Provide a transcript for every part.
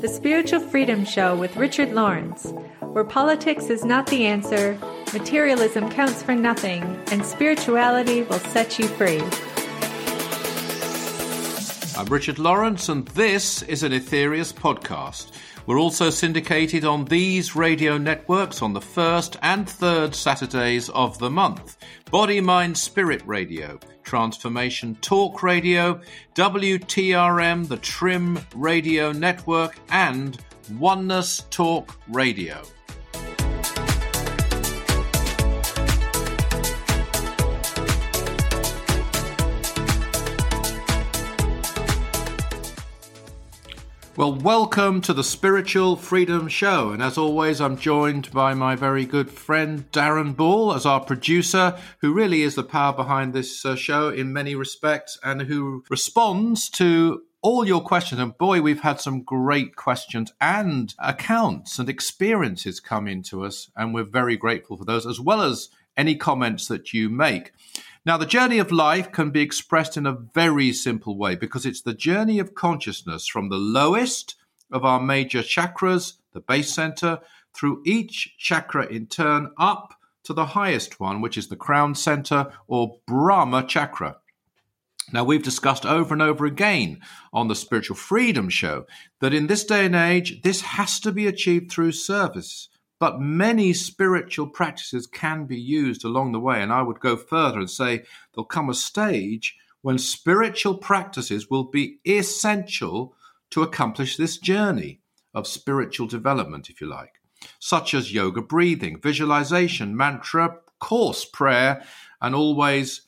The Spiritual Freedom Show with Richard Lawrence, where politics is not the answer, materialism counts for nothing, and spirituality will set you free. I'm Richard Lawrence, and this is an Aetherius podcast. We're also syndicated on these radio networks on the first and third Saturdays of the month Body, Mind, Spirit Radio, Transformation Talk Radio, WTRM, the Trim Radio Network, and Oneness Talk Radio. Well, welcome to the Spiritual Freedom Show. And as always, I'm joined by my very good friend Darren Ball as our producer, who really is the power behind this uh, show in many respects and who responds to all your questions. And boy, we've had some great questions and accounts and experiences come into us. And we're very grateful for those, as well as any comments that you make. Now, the journey of life can be expressed in a very simple way because it's the journey of consciousness from the lowest of our major chakras, the base center, through each chakra in turn up to the highest one, which is the crown center or Brahma chakra. Now, we've discussed over and over again on the Spiritual Freedom Show that in this day and age, this has to be achieved through service. But many spiritual practices can be used along the way. And I would go further and say there'll come a stage when spiritual practices will be essential to accomplish this journey of spiritual development, if you like, such as yoga breathing, visualization, mantra, course prayer, and always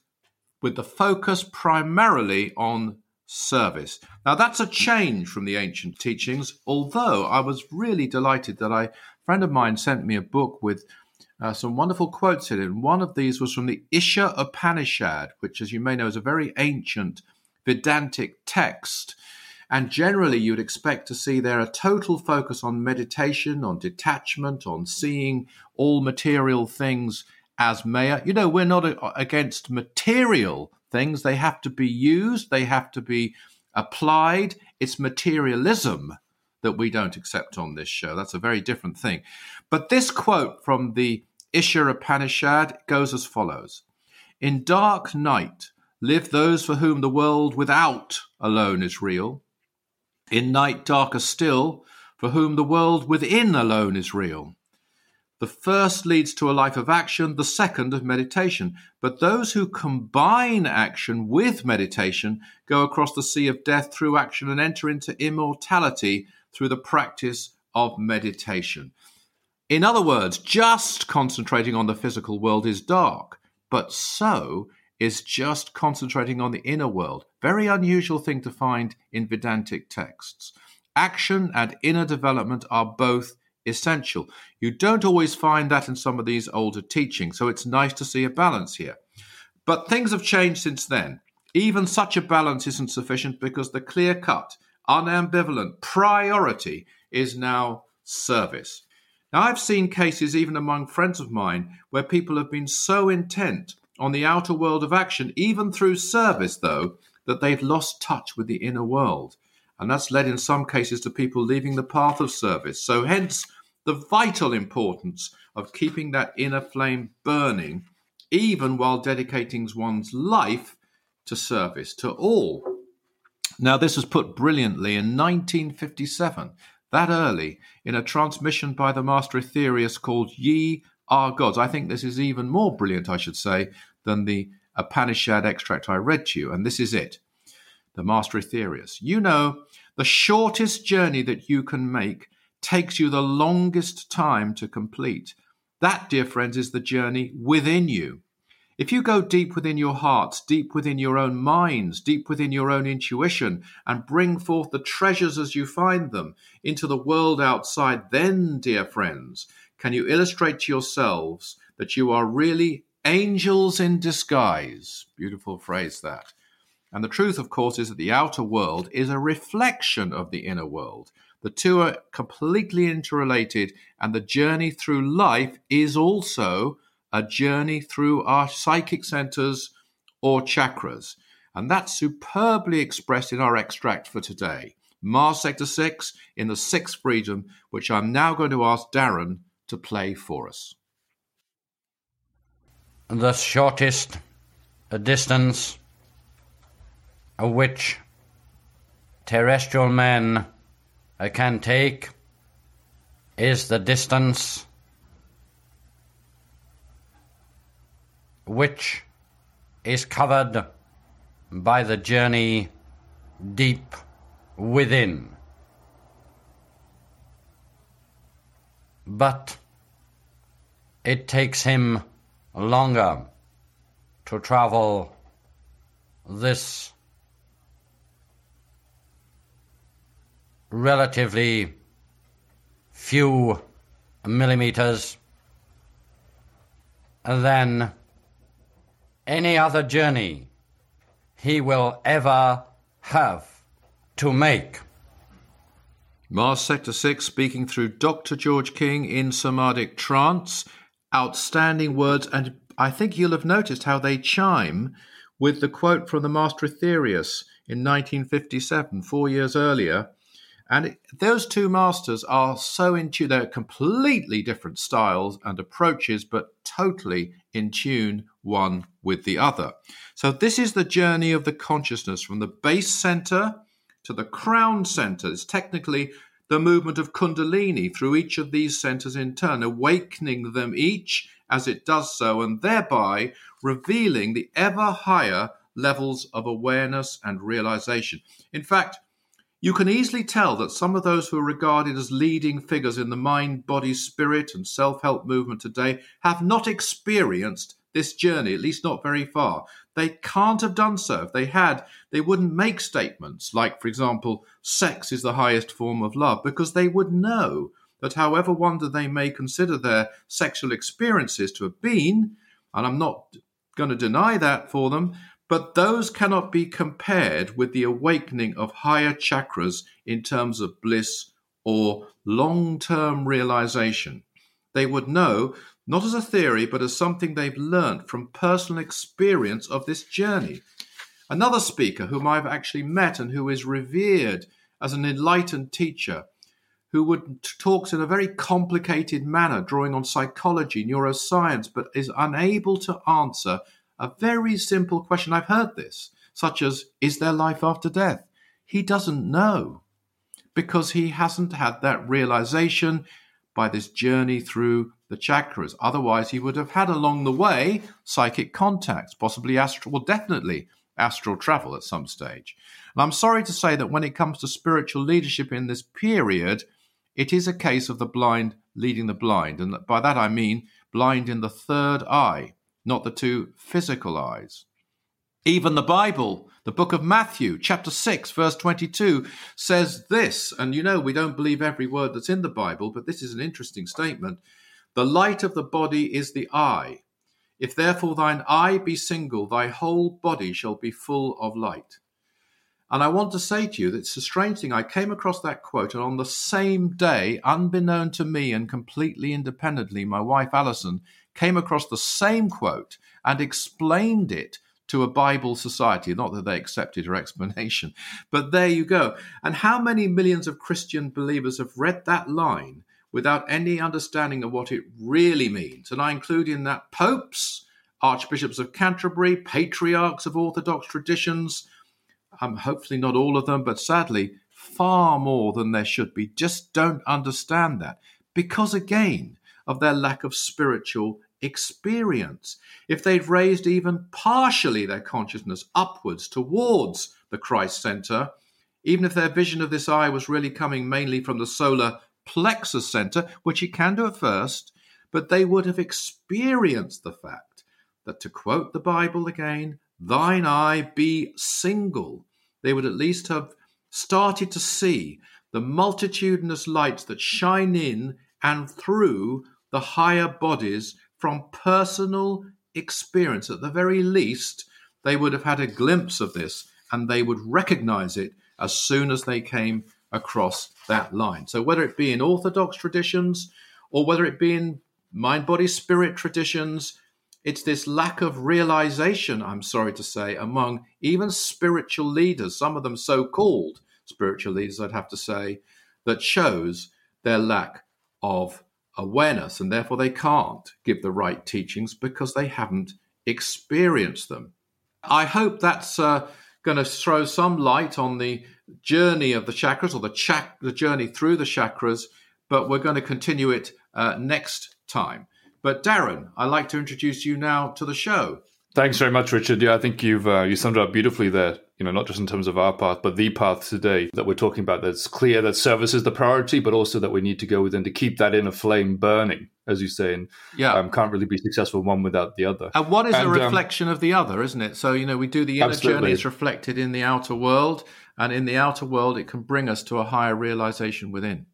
with the focus primarily on service. Now, that's a change from the ancient teachings, although I was really delighted that I friend of mine sent me a book with uh, some wonderful quotes in it. One of these was from the Isha Upanishad, which, as you may know, is a very ancient Vedantic text. And generally, you'd expect to see there a total focus on meditation, on detachment, on seeing all material things as maya. You know, we're not a- against material things, they have to be used, they have to be applied. It's materialism that we don't accept on this show. That's a very different thing. But this quote from the Isha Upanishad goes as follows In dark night live those for whom the world without alone is real. In night darker still, for whom the world within alone is real. The first leads to a life of action, the second of meditation. But those who combine action with meditation go across the sea of death through action and enter into immortality through the practice of meditation. In other words, just concentrating on the physical world is dark, but so is just concentrating on the inner world. Very unusual thing to find in Vedantic texts. Action and inner development are both essential. You don't always find that in some of these older teachings, so it's nice to see a balance here. But things have changed since then. Even such a balance isn't sufficient because the clear cut, unambivalent priority is now service. Now, I've seen cases, even among friends of mine, where people have been so intent on the outer world of action, even through service, though, that they've lost touch with the inner world. And that's led in some cases to people leaving the path of service. So, hence, the vital importance of keeping that inner flame burning, even while dedicating one's life to service to all. Now, this was put brilliantly in 1957, that early, in a transmission by the Master Aetherius called Ye Are Gods. I think this is even more brilliant, I should say, than the Upanishad extract I read to you, and this is it. The Master Aetherius. You know, the shortest journey that you can make takes you the longest time to complete. That, dear friends, is the journey within you. If you go deep within your hearts, deep within your own minds, deep within your own intuition, and bring forth the treasures as you find them into the world outside, then, dear friends, can you illustrate to yourselves that you are really angels in disguise. Beautiful phrase that. And the truth, of course, is that the outer world is a reflection of the inner world. The two are completely interrelated, and the journey through life is also a journey through our psychic centers or chakras. And that's superbly expressed in our extract for today. Mars Sector 6 in the sixth freedom, which I'm now going to ask Darren to play for us. The shortest distance which terrestrial man can take is the distance which is covered by the journey deep within. But it takes him longer to travel this relatively few millimeters than any other journey he will ever have to make. Mars Sector 6 speaking through Dr. George King in Samadhic trance. Outstanding words, and I think you'll have noticed how they chime with the quote from the Master Aetherius in 1957, four years earlier. And it, those two masters are so in tune. They're completely different styles and approaches, but totally in tune one with the other. So, this is the journey of the consciousness from the base center to the crown center. It's technically the movement of Kundalini through each of these centers in turn, awakening them each as it does so, and thereby revealing the ever higher levels of awareness and realization. In fact, you can easily tell that some of those who are regarded as leading figures in the mind, body, spirit, and self help movement today have not experienced this journey, at least not very far. They can't have done so. If they had, they wouldn't make statements like, for example, sex is the highest form of love, because they would know that however wonder they may consider their sexual experiences to have been, and I'm not going to deny that for them, but those cannot be compared with the awakening of higher chakras in terms of bliss or long term realization. They would know not as a theory, but as something they've learned from personal experience of this journey. Another speaker whom I've actually met and who is revered as an enlightened teacher, who would talks in a very complicated manner, drawing on psychology, neuroscience, but is unable to answer a very simple question. I've heard this, such as, Is there life after death? He doesn't know because he hasn't had that realization by this journey through the chakras. Otherwise, he would have had along the way psychic contacts, possibly astral, well, definitely astral travel at some stage. And I'm sorry to say that when it comes to spiritual leadership in this period, it is a case of the blind leading the blind. And by that I mean blind in the third eye, not the two physical eyes. Even the Bible, the book of Matthew, chapter 6, verse 22, says this. And you know, we don't believe every word that's in the Bible, but this is an interesting statement. The light of the body is the eye. If therefore thine eye be single, thy whole body shall be full of light. And I want to say to you that it's a strange thing. I came across that quote, and on the same day, unbeknown to me and completely independently, my wife Alison came across the same quote and explained it to a Bible society. Not that they accepted her explanation, but there you go. And how many millions of Christian believers have read that line without any understanding of what it really means. And I include in that popes, archbishops of Canterbury, patriarchs of Orthodox traditions, um, hopefully not all of them, but sadly, far more than there should be, just don't understand that because, again, of their lack of spiritual experience. If they'd raised even partially their consciousness upwards towards the Christ center, even if their vision of this eye was really coming mainly from the solar plexus center, which it can do at first, but they would have experienced the fact that, to quote the Bible again, thine eye be single. They would at least have started to see the multitudinous lights that shine in and through the higher bodies from personal experience. At the very least, they would have had a glimpse of this and they would recognize it as soon as they came across that line. So, whether it be in Orthodox traditions or whether it be in mind, body, spirit traditions, it's this lack of realization, I'm sorry to say, among even spiritual leaders, some of them so called spiritual leaders, I'd have to say, that shows their lack of awareness. And therefore, they can't give the right teachings because they haven't experienced them. I hope that's uh, going to throw some light on the journey of the chakras or the, the journey through the chakras, but we're going to continue it uh, next time. But Darren, I'd like to introduce you now to the show. Thanks very much, Richard. Yeah, I think you've uh, you summed it up beautifully there. You know, not just in terms of our path, but the path today that we're talking about. That's clear that service is the priority, but also that we need to go within to keep that inner flame burning, as you say, and yeah, um, can't really be successful one without the other. And one is and, a um, reflection um, of the other, isn't it? So you know, we do the inner absolutely. journey is reflected in the outer world, and in the outer world, it can bring us to a higher realization within.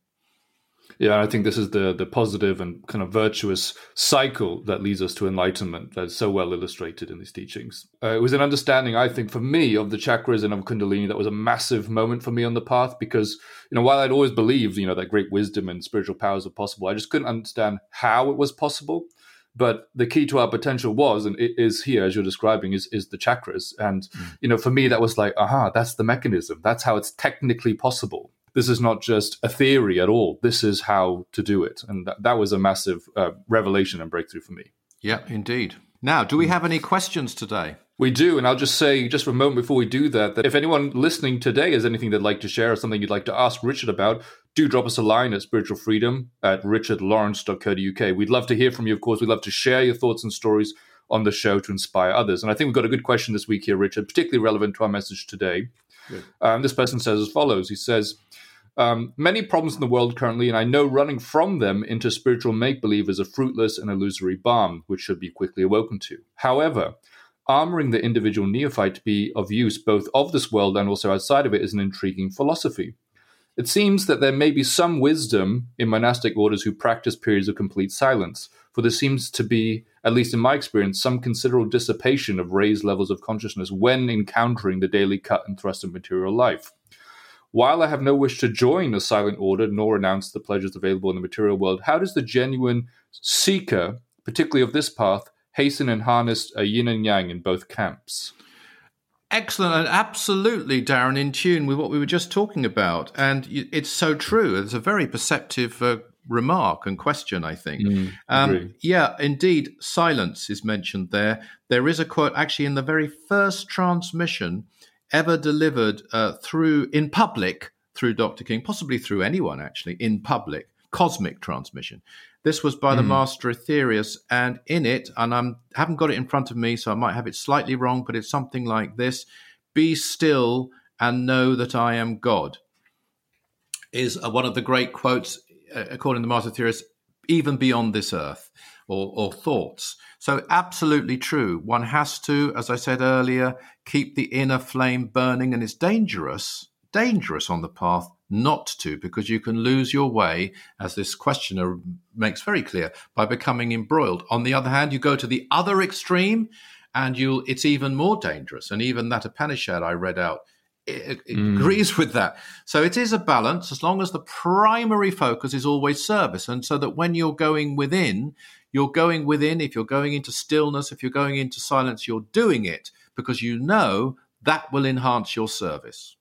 Yeah, I think this is the the positive and kind of virtuous cycle that leads us to enlightenment that's so well illustrated in these teachings. Uh, it was an understanding, I think, for me of the chakras and of Kundalini that was a massive moment for me on the path because, you know, while I'd always believed, you know, that great wisdom and spiritual powers were possible, I just couldn't understand how it was possible. But the key to our potential was, and it is here as you're describing, is is the chakras. And mm. you know, for me, that was like, aha, that's the mechanism. That's how it's technically possible this is not just a theory at all. This is how to do it. And that, that was a massive uh, revelation and breakthrough for me. Yeah, indeed. Now, do we have any questions today? We do, and I'll just say, just for a moment before we do that, that if anyone listening today has anything they'd like to share or something you'd like to ask Richard about, do drop us a line at spiritual freedom at richardlawrence.co.uk. We'd love to hear from you, of course. We'd love to share your thoughts and stories on the show to inspire others. And I think we've got a good question this week here, Richard, particularly relevant to our message today. Um, this person says as follows He says, um, many problems in the world currently, and I know running from them into spiritual make believe is a fruitless and illusory balm, which should be quickly awoken to. However, armoring the individual neophyte to be of use both of this world and also outside of it is an intriguing philosophy. It seems that there may be some wisdom in monastic orders who practice periods of complete silence, for there seems to be, at least in my experience, some considerable dissipation of raised levels of consciousness when encountering the daily cut and thrust of material life. While I have no wish to join a silent order nor renounce the pleasures available in the material world, how does the genuine seeker, particularly of this path, hasten and harness a yin and yang in both camps? Excellent and absolutely, Darren, in tune with what we were just talking about. And it's so true. It's a very perceptive uh, remark and question, I think. Mm, um, yeah, indeed, silence is mentioned there. There is a quote actually in the very first transmission ever delivered uh, through in public through Dr. King, possibly through anyone actually in public, cosmic transmission. This was by mm. the. Master Aetherius, and in it, and I haven't got it in front of me, so I might have it slightly wrong, but it's something like this: "Be still and know that I am God." Is uh, one of the great quotes, Uh, according to the Master Aetherius, even beyond this earth or, or thoughts. So, absolutely true. One has to, as I said earlier, keep the inner flame burning, and it's dangerous, dangerous on the path not to, because you can lose your way, as this questioner makes very clear, by becoming embroiled. On the other hand, you go to the other extreme, and you'll it's even more dangerous. And even that Upanishad I read out it, it mm. agrees with that. So it is a balance as long as the primary focus is always service. And so that when you're going within, you're going within, if you're going into stillness, if you're going into silence, you're doing it because you know that will enhance your service.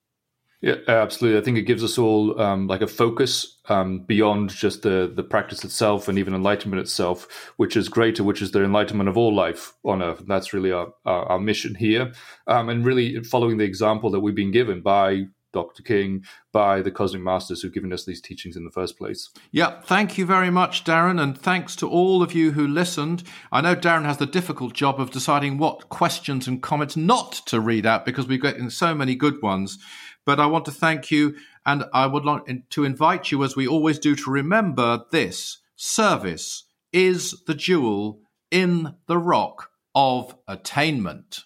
Yeah, absolutely. I think it gives us all um, like a focus um, beyond just the the practice itself and even enlightenment itself, which is greater, which is the enlightenment of all life on earth. And that's really our, our, our mission here, um, and really following the example that we've been given by Dr. King, by the Cosmic Masters who've given us these teachings in the first place. Yeah, thank you very much, Darren, and thanks to all of you who listened. I know Darren has the difficult job of deciding what questions and comments not to read out because we've got so many good ones. But I want to thank you, and I would like to invite you, as we always do, to remember this service is the jewel in the rock of attainment.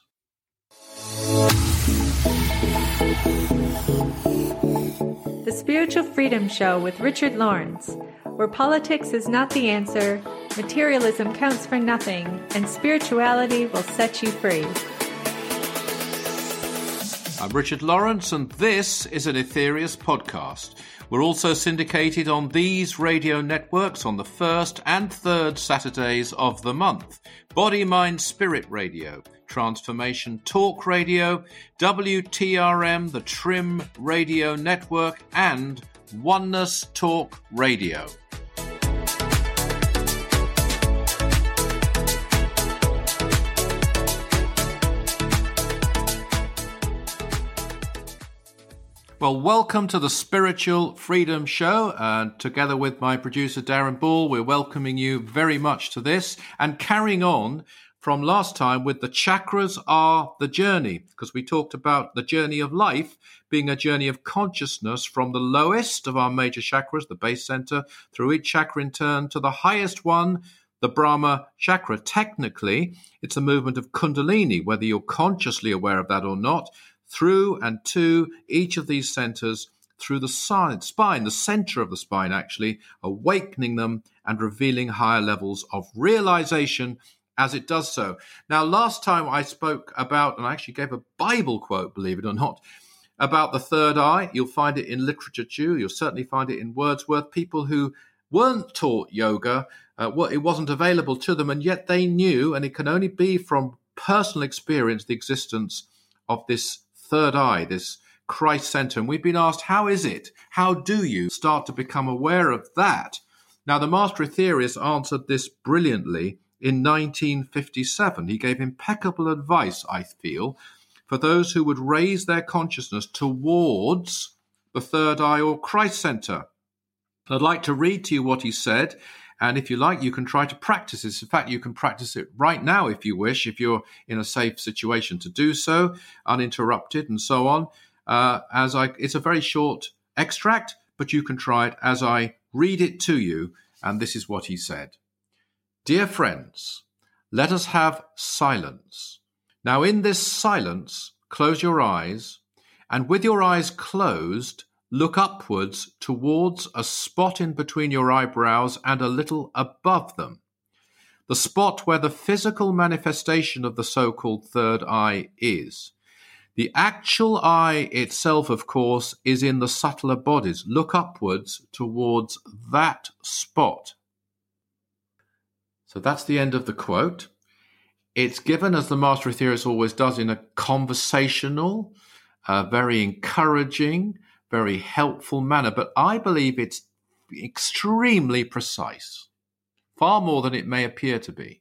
The Spiritual Freedom Show with Richard Lawrence, where politics is not the answer, materialism counts for nothing, and spirituality will set you free. I'm Richard Lawrence, and this is an Aetherius podcast. We're also syndicated on these radio networks on the first and third Saturdays of the month Body, Mind, Spirit Radio, Transformation Talk Radio, WTRM, the Trim Radio Network, and Oneness Talk Radio. Well, welcome to the Spiritual Freedom Show. And together with my producer, Darren Ball, we're welcoming you very much to this and carrying on from last time with the chakras are the journey, because we talked about the journey of life being a journey of consciousness from the lowest of our major chakras, the base center, through each chakra in turn to the highest one, the Brahma chakra. Technically, it's a movement of Kundalini, whether you're consciously aware of that or not through and to each of these centers through the spine, the center of the spine, actually, awakening them and revealing higher levels of realization as it does so. Now, last time I spoke about, and I actually gave a Bible quote, believe it or not, about the third eye. You'll find it in literature too. You'll certainly find it in Wordsworth. People who weren't taught yoga, uh, it wasn't available to them, and yet they knew, and it can only be from personal experience, the existence of this third eye, this Christ center. And we've been asked, how is it? How do you start to become aware of that? Now, the Master Aetherius answered this brilliantly in 1957. He gave impeccable advice, I feel, for those who would raise their consciousness towards the third eye or Christ center. I'd like to read to you what he said and if you like, you can try to practice this. In fact, you can practice it right now if you wish, if you're in a safe situation to do so, uninterrupted and so on. Uh, as I, it's a very short extract, but you can try it as I read it to you. And this is what he said Dear friends, let us have silence. Now, in this silence, close your eyes, and with your eyes closed, Look upwards towards a spot in between your eyebrows and a little above them. The spot where the physical manifestation of the so called third eye is. The actual eye itself, of course, is in the subtler bodies. Look upwards towards that spot. So that's the end of the quote. It's given, as the Master Aetherius always does, in a conversational, uh, very encouraging, very helpful manner, but I believe it's extremely precise, far more than it may appear to be.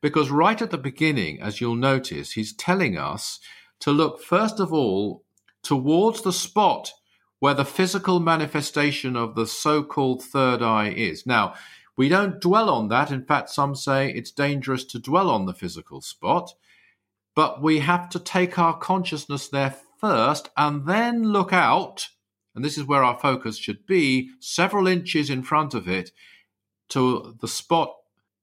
Because right at the beginning, as you'll notice, he's telling us to look first of all towards the spot where the physical manifestation of the so called third eye is. Now, we don't dwell on that. In fact, some say it's dangerous to dwell on the physical spot, but we have to take our consciousness there first and then look out and this is where our focus should be, several inches in front of it to the spot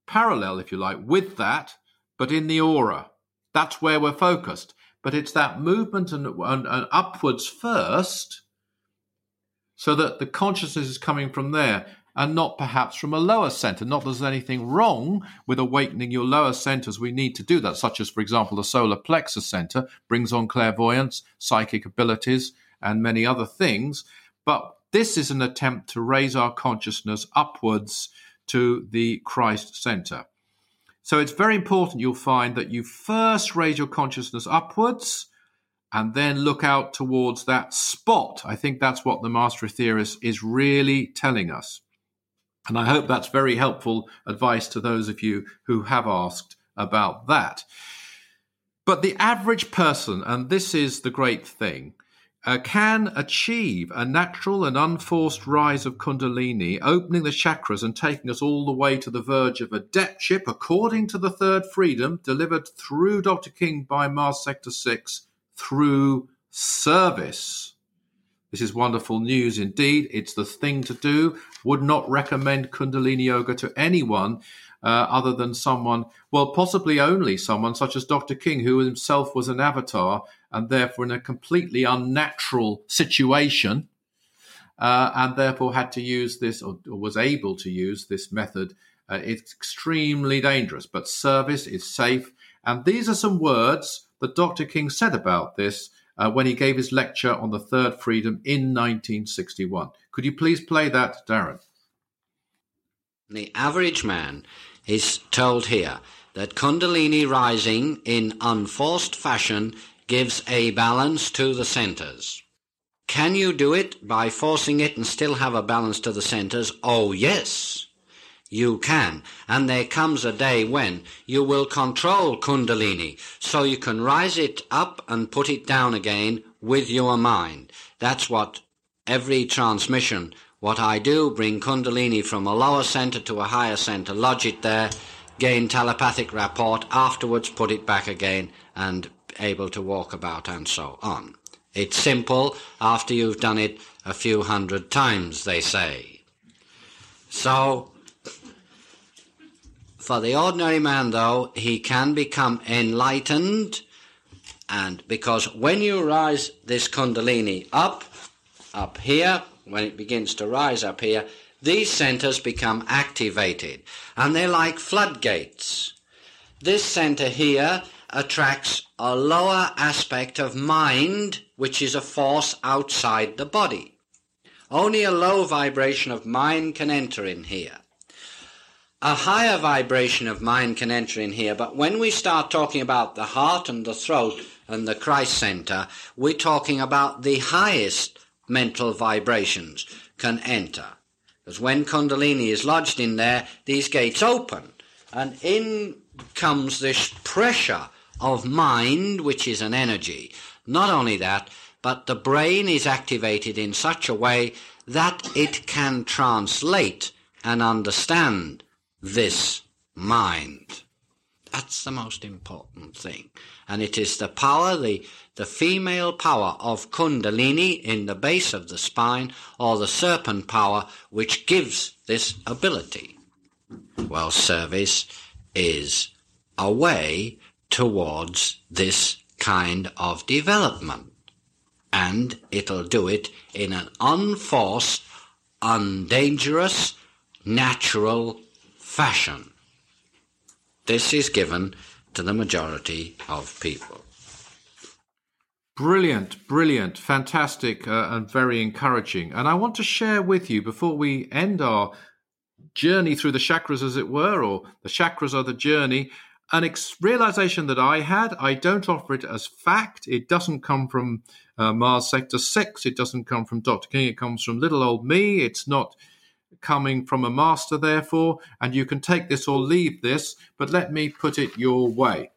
parallel, if you like, with that, but in the aura. That's where we're focused. But it's that movement and, and, and upwards first, so that the consciousness is coming from there and not perhaps from a lower center. Not that there's anything wrong with awakening your lower centers. We need to do that, such as, for example, the solar plexus center brings on clairvoyance, psychic abilities, and many other things. But this is an attempt to raise our consciousness upwards to the Christ center. So it's very important you'll find that you first raise your consciousness upwards and then look out towards that spot. I think that's what the Master Aetherius is really telling us. And I hope that's very helpful advice to those of you who have asked about that. But the average person, and this is the great thing, uh, can achieve a natural and unforced rise of Kundalini, opening the chakras and taking us all the way to the verge of a adeptship, according to the third freedom delivered through Dr. King by Mars Sector 6 through service. This is wonderful news indeed. It's the thing to do. Would not recommend Kundalini Yoga to anyone uh, other than someone, well, possibly only someone such as Dr. King, who himself was an avatar and therefore in a completely unnatural situation, uh, and therefore had to use this or, or was able to use this method. Uh, it's extremely dangerous, but service is safe. And these are some words that Dr. King said about this uh, when he gave his lecture on the third freedom in 1961. Could you please play that, Darren? The average man is told here that Kundalini rising in unforced fashion gives a balance to the centers. Can you do it by forcing it and still have a balance to the centers? Oh, yes, you can. And there comes a day when you will control Kundalini so you can rise it up and put it down again with your mind. That's what every transmission, what I do, bring Kundalini from a lower center to a higher center, lodge it there, gain telepathic rapport, afterwards put it back again and able to walk about and so on. It's simple after you've done it a few hundred times, they say. So, for the ordinary man, though, he can become enlightened, and because when you rise this Kundalini up, up here, when it begins to rise up here, these centers become activated, and they're like floodgates. This center here attracts a lower aspect of mind, which is a force outside the body. Only a low vibration of mind can enter in here. A higher vibration of mind can enter in here, but when we start talking about the heart and the throat and the Christ center, we're talking about the highest mental vibrations can enter. Because when Kundalini is lodged in there, these gates open, and in comes this pressure of mind, which is an energy. Not only that, but the brain is activated in such a way that it can translate and understand this mind. That's the most important thing. And it is the power, the, the female power of Kundalini in the base of the spine, or the serpent power, which gives this ability. Well, service is a way towards this kind of development. And it'll do it in an unforced, undangerous, natural fashion. This is given to the majority of people. Brilliant, brilliant, fantastic, uh, and very encouraging. And I want to share with you before we end our journey through the chakras, as it were, or the chakras are the journey, an ex- realization that I had. I don't offer it as fact. It doesn't come from uh, Mars Sector 6. It doesn't come from Dr. King. It comes from little old me. It's not coming from a master, therefore, and you can take this or leave this, but let me put it your way.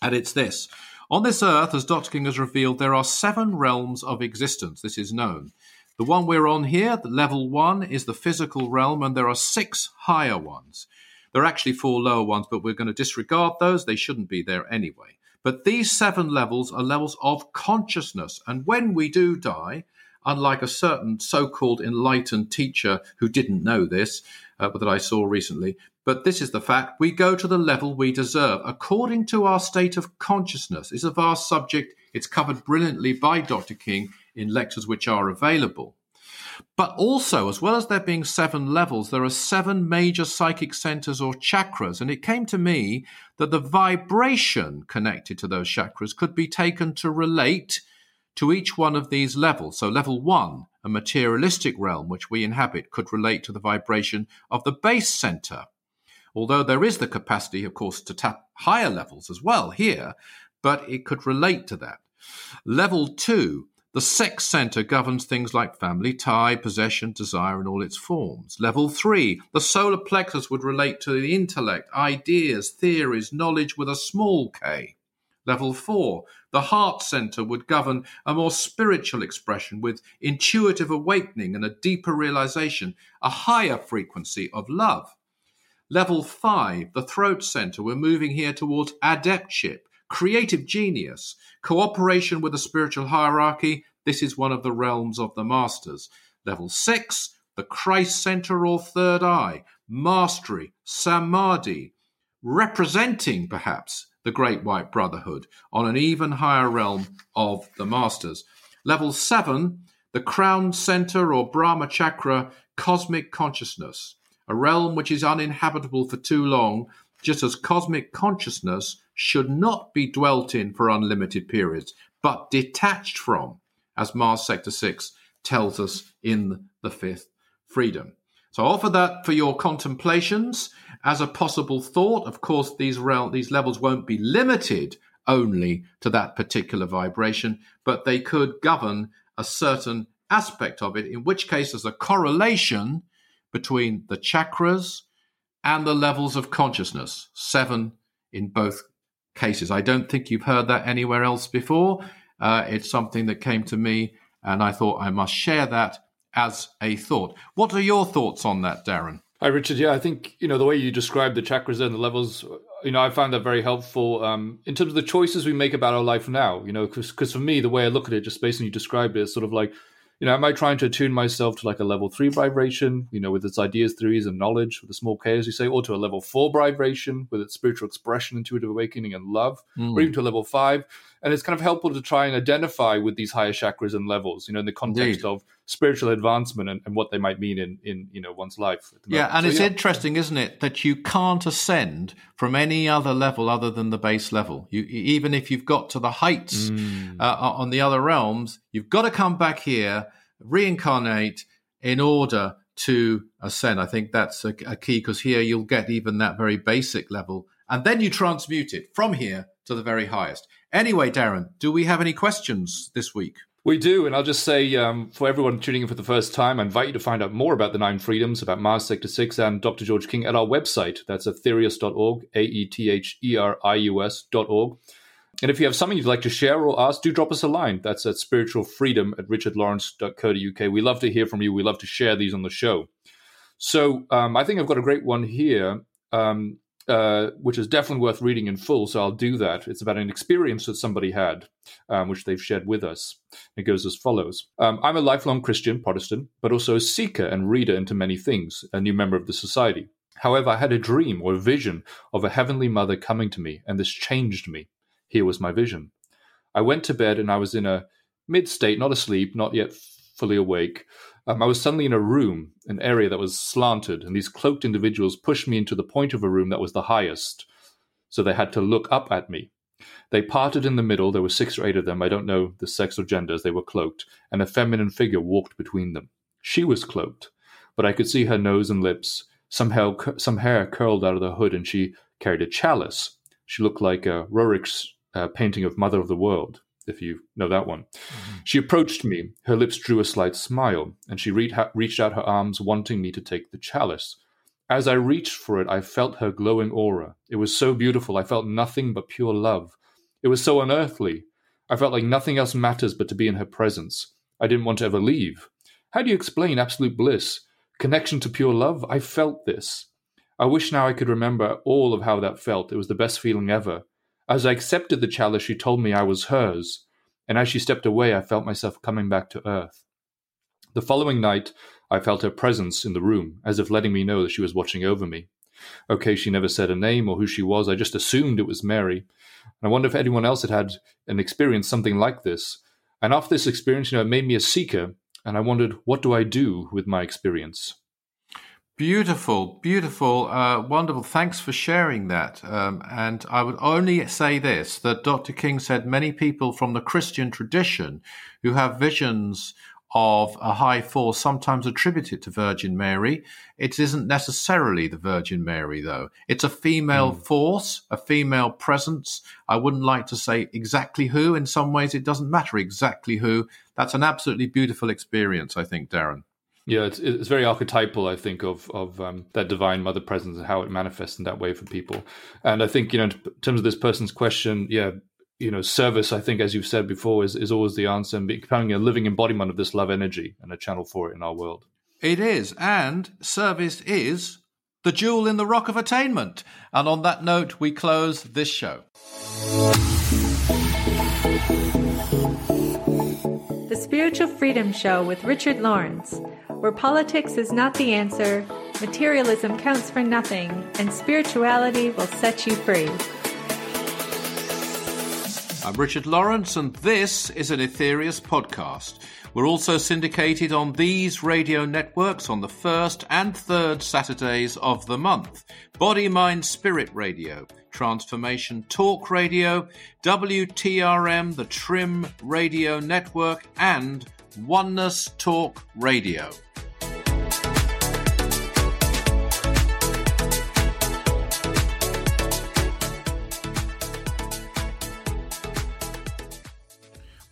And it's this. On this earth, as Dr. King has revealed, there are seven realms of existence. This is known. The one we're on here, the level one, is the physical realm, and there are six higher ones. There are actually four lower ones, but we're going to disregard those. They shouldn't be there anyway. But these seven levels are levels of consciousness. And when we do die, unlike a certain so called enlightened teacher who didn't know this, uh, that I saw recently, but this is the fact we go to the level we deserve according to our state of consciousness. It's a vast subject. It's covered brilliantly by Dr. King in lectures which are available. But also, as well as there being seven levels, there are seven major psychic centers or chakras. And it came to me that the vibration connected to those chakras could be taken to relate to each one of these levels. So, level one, a materialistic realm which we inhabit, could relate to the vibration of the base center. Although there is the capacity, of course, to tap higher levels as well here, but it could relate to that. Level two, the sex center governs things like family tie, possession, desire in all its forms. Level three, the solar plexus would relate to the intellect, ideas, theories, knowledge with a small k. Level four, the heart center would govern a more spiritual expression with intuitive awakening and a deeper realization, a higher frequency of love. Level five, the throat center, we're moving here towards adeptship, creative genius, cooperation with the spiritual hierarchy. This is one of the realms of the masters. Level six, the Christ center or third eye, mastery, samadhi, representing perhaps the Great White Brotherhood on an even higher realm of the masters. Level seven, the crown center or Brahma chakra, cosmic consciousness, a realm which is uninhabitable for too long, just as cosmic consciousness should not be dwelt in for unlimited periods. but detached from, as Mars Sector 6 tells us in the fifth freedom. So I offer that for your contemplations as a possible thought. Of course, these, rel- these levels won't be limited only to that particular vibration, but they could govern a certain aspect of it, in which case there's a correlation between the chakras and the levels of consciousness, seven in both cases. I don't think you've heard that anywhere else before. Uh, it's something that came to me, and I thought I must share that as a thought. What are your thoughts on that, Darren? Hi, Richard. Yeah, I think you know the way you described the chakras and the levels. You know, I found that very helpful um, in terms of the choices we make about our life now. You know, because for me, the way I look at it, just based on you described it, is sort of like you know, am I trying to attune myself to like a level three vibration, you know, with its ideas, theories, and knowledge, with a small K, as you say, or to a level four vibration with its spiritual expression, intuitive awakening, and love, mm. or even to a level five? And it's kind of helpful to try and identify with these higher chakras and levels, you know, in the context Indeed. of spiritual advancement and, and, what they might mean in, in you know one's life. Yeah, and so, it's yeah. interesting, isn't it, that you can't ascend from any other level other than the base level. You even if you've got to the heights mm. uh, on the other realms, you've got to come back here, reincarnate in order to ascend. I think that's a, a key because here you'll get even that very basic level, and then you transmute it from here to the very highest. Anyway, Darren, do we have any questions this week? We do, and I'll just say um, for everyone tuning in for the first time, I invite you to find out more about the Nine Freedoms, about Mars Sector 6 and Dr. George King at our website. That's aetherius.org, A E T H E R I U S.org. And if you have something you'd like to share or ask, do drop us a line. That's at spiritualfreedom at richardlawrence.co.uk. We love to hear from you. We love to share these on the show. So um, I think I've got a great one here. Um, uh, which is definitely worth reading in full. So I'll do that. It's about an experience that somebody had, um, which they've shared with us. It goes as follows um, I'm a lifelong Christian, Protestant, but also a seeker and reader into many things, a new member of the society. However, I had a dream or a vision of a heavenly mother coming to me, and this changed me. Here was my vision. I went to bed and I was in a mid state, not asleep, not yet fully awake, um, I was suddenly in a room, an area that was slanted, and these cloaked individuals pushed me into the point of a room that was the highest. So they had to look up at me. They parted in the middle. There were six or eight of them. I don't know the sex or gender as They were cloaked, and a feminine figure walked between them. She was cloaked, but I could see her nose and lips. Somehow, some hair curled out of the hood, and she carried a chalice. She looked like a Roerich's uh, painting of Mother of the World if you know that one. Mm-hmm. She approached me. Her lips drew a slight smile, and she re- reached out her arms, wanting me to take the chalice. As I reached for it, I felt her glowing aura. It was so beautiful, I felt nothing but pure love. It was so unearthly. I felt like nothing else matters but to be in her presence. I didn't want to ever leave. How do you explain absolute bliss? Connection to pure love? I felt this. I wish now I could remember all of how that felt. It was the best feeling ever. As I accepted the chalice, she told me I was hers, and as she stepped away, I felt myself coming back to earth. The following night, I felt her presence in the room, as if letting me know that she was watching over me. Okay, she never said a name or who she was. I just assumed it was Mary. And I wonder if anyone else had had an experience something like this. And after this experience, you know, it made me a seeker, and I wondered, what do I do with my experience? Beautiful, beautiful, uh, wonderful. Thanks for sharing that. Um, and I would only say this that Dr. King said many people from the Christian tradition who have visions of a high force sometimes attribute it to Virgin Mary. It isn't necessarily the Virgin Mary, though. It's a female mm. force, a female presence. I wouldn't like to say exactly who. In some ways, it doesn't matter exactly who. That's an absolutely beautiful experience, I think, Darren. Yeah, it's it's very archetypal, I think, of of um, that divine mother presence and how it manifests in that way for people. And I think you know, in terms of this person's question, yeah, you know, service, I think, as you've said before, is is always the answer and becoming a living embodiment of this love energy and a channel for it in our world. It is, and service is the jewel in the rock of attainment. And on that note, we close this show. Spiritual Freedom Show with Richard Lawrence where politics is not the answer, materialism counts for nothing, and spirituality will set you free. I'm Richard Lawrence, and this is an Aetherius podcast. We're also syndicated on these radio networks on the first and third Saturdays of the month Body, Mind, Spirit Radio, Transformation Talk Radio, WTRM, the Trim Radio Network, and Oneness Talk Radio.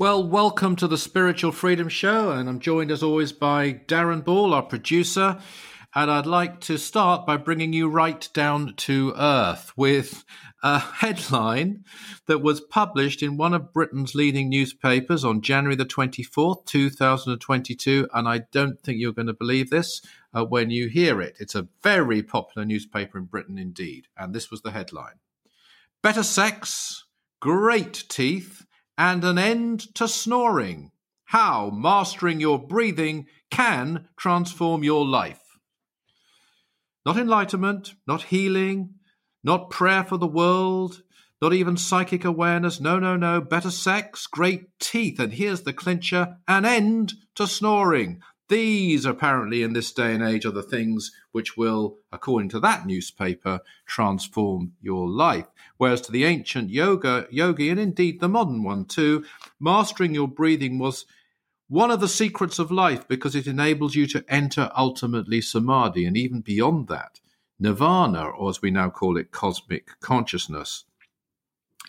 Well, welcome to the Spiritual Freedom Show, and I'm joined as always by Darren Ball, our producer. And I'd like to start by bringing you right down to earth with a headline that was published in one of Britain's leading newspapers on January the 24th, 2022. And I don't think you're going to believe this uh, when you hear it. It's a very popular newspaper in Britain indeed. And this was the headline Better sex, great teeth and an end to snoring. How mastering your breathing can transform your life. Not enlightenment, not healing, not prayer for the world, not even psychic awareness. No, no, no. Better sex, great teeth, and here's the clincher an end to snoring. These, apparently, in this day and age, are the things which will, according to that newspaper, transform your life. Whereas to the ancient yoga yogi, and indeed the modern one too, mastering your breathing was one of the secrets of life because it enables you to enter ultimately samadhi and even beyond that, nirvana, or as we now call it, cosmic consciousness.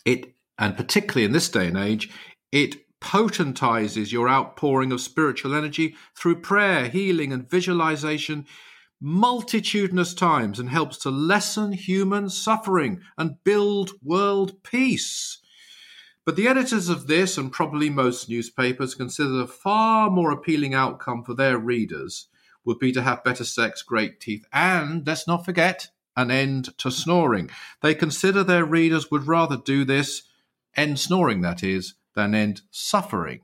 It, and particularly in this day and age, it potentizes your outpouring of spiritual energy through prayer, healing, and visualization multitudinous times and helps to lessen human suffering and build world peace. But the editors of this, and probably most newspapers, consider a far more appealing outcome for their readers would be to have better sex, great teeth, and let's not forget, an end to snoring. They consider their readers would rather do this, end snoring that is, than end suffering.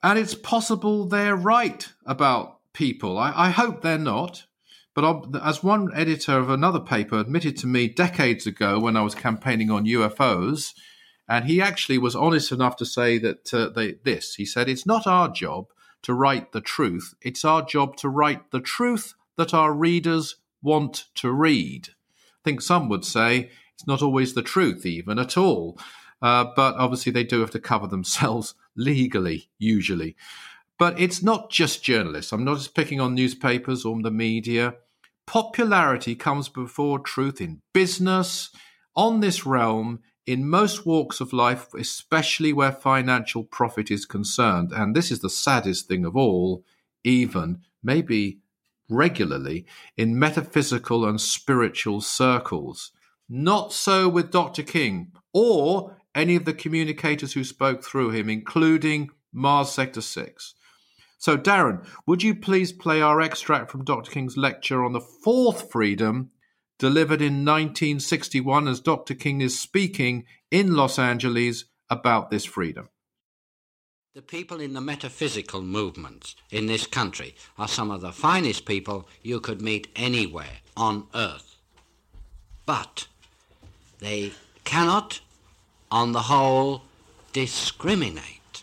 And it's possible they're right about people. I, I hope they're not. But as one editor of another paper admitted to me decades ago when I was campaigning on UFOs, and he actually was honest enough to say that uh, they, this he said, it's not our job to write the truth, it's our job to write the truth that our readers want to read. I think some would say it's not always the truth, even at all. Uh, but obviously, they do have to cover themselves legally, usually. But it's not just journalists. I'm not just picking on newspapers or the media. Popularity comes before truth in business, on this realm, in most walks of life, especially where financial profit is concerned. And this is the saddest thing of all, even maybe regularly, in metaphysical and spiritual circles. Not so with Dr. King or any of the communicators who spoke through him, including Mars Sector 6. So, Darren, would you please play our extract from Dr. King's lecture on the fourth freedom delivered in 1961 as Dr. King is speaking in Los Angeles about this freedom? The people in the metaphysical movements in this country are some of the finest people you could meet anywhere on earth. But they cannot on the whole, discriminate.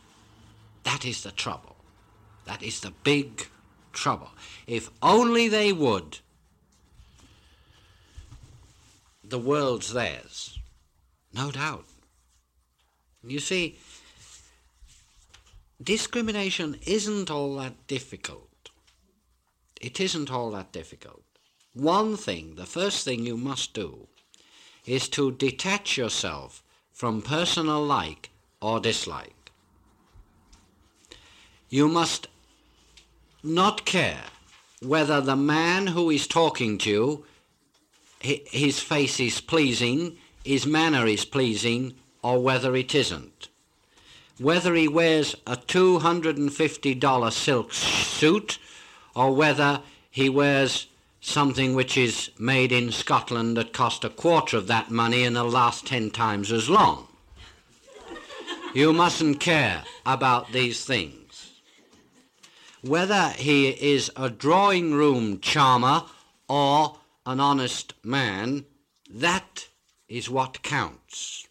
That is the trouble. That is the big trouble. If only they would, the world's theirs. No doubt. You see, discrimination isn't all that difficult. It isn't all that difficult. One thing, the first thing you must do, is to detach yourself from personal like or dislike. You must not care whether the man who is talking to you, his face is pleasing, his manner is pleasing, or whether it isn't. Whether he wears a $250 silk suit or whether he wears something which is made in Scotland that cost a quarter of that money and will last ten times as long. You mustn't care about these things. Whether he is a drawing room charmer or an honest man, that is what counts.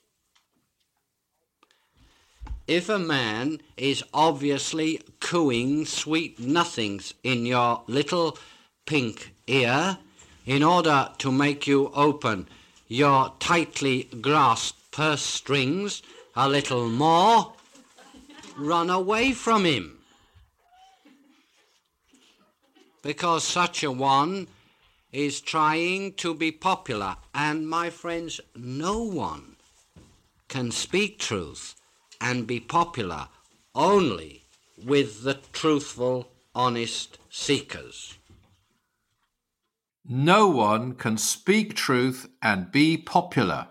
if a man is obviously cooing sweet nothings in your little pink ear in order to make you open your tightly grasped purse strings a little more, run away from him. Because such a one is trying to be popular, and my friends, no one can speak truth and be popular only with the truthful, honest seekers. No one can speak truth and be popular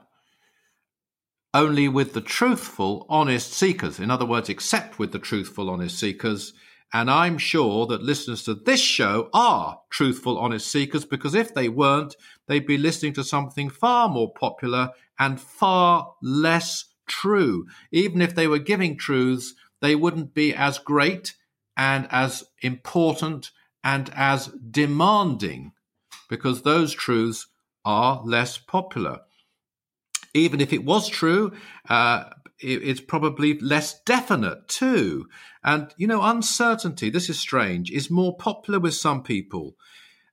only with the truthful, honest seekers. In other words, except with the truthful, honest seekers. And I'm sure that listeners to this show are truthful, honest seekers because if they weren't, they'd be listening to something far more popular and far less true. Even if they were giving truths, they wouldn't be as great and as important and as demanding because those truths are less popular. Even if it was true, uh, it's probably less definite too. And, you know, uncertainty, this is strange, is more popular with some people.